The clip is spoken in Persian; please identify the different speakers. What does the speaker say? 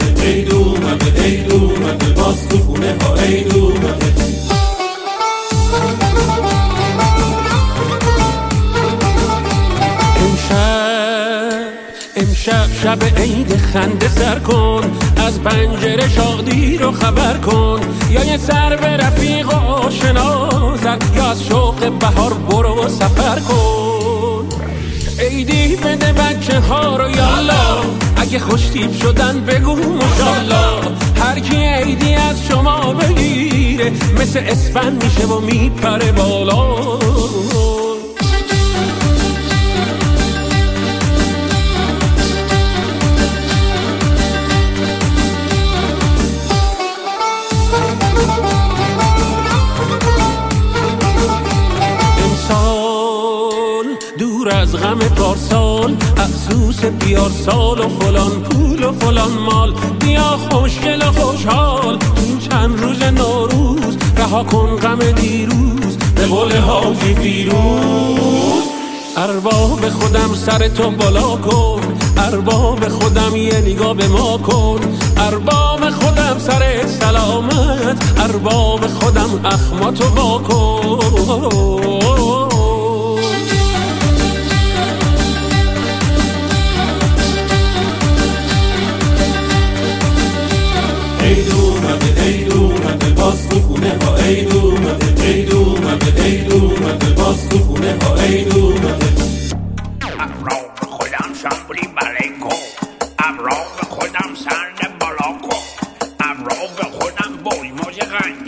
Speaker 1: اومده عید اومده عید اومده باز تو خونه ها عید اومده
Speaker 2: امشب شب عید خنده سر کن از پنجره شادی رو خبر کن. یا یه سر به رفیق و آشنا زن یا از شوق بهار برو سفر کن. عیدی بده بچه ها رو یا خوشتیب شدن بگو مشالا هر کی عیدی از شما بگیره مثل اسفن میشه و میپره بالا. دور از غم پارسال بیار سال و فلان پول و فلان مال. بیا خوشگل و خوشحال این چند روز نوروز. رها کن غم دیروز به قول حاجی فیروز. ارباب خودم سر تو بالا کن. ارباب خودم یه نگاه به ما کن. ارباب خودم سر سلامت. ارباب خودم اخماتو با کن.
Speaker 1: اومده عید اومده باز تو خونه ها عید اومده عید اومده عید اومده باز تو خونه ها عید اومده
Speaker 3: خودم بله کن ابرا به خودم سر بالا به خودم بوی موج غنی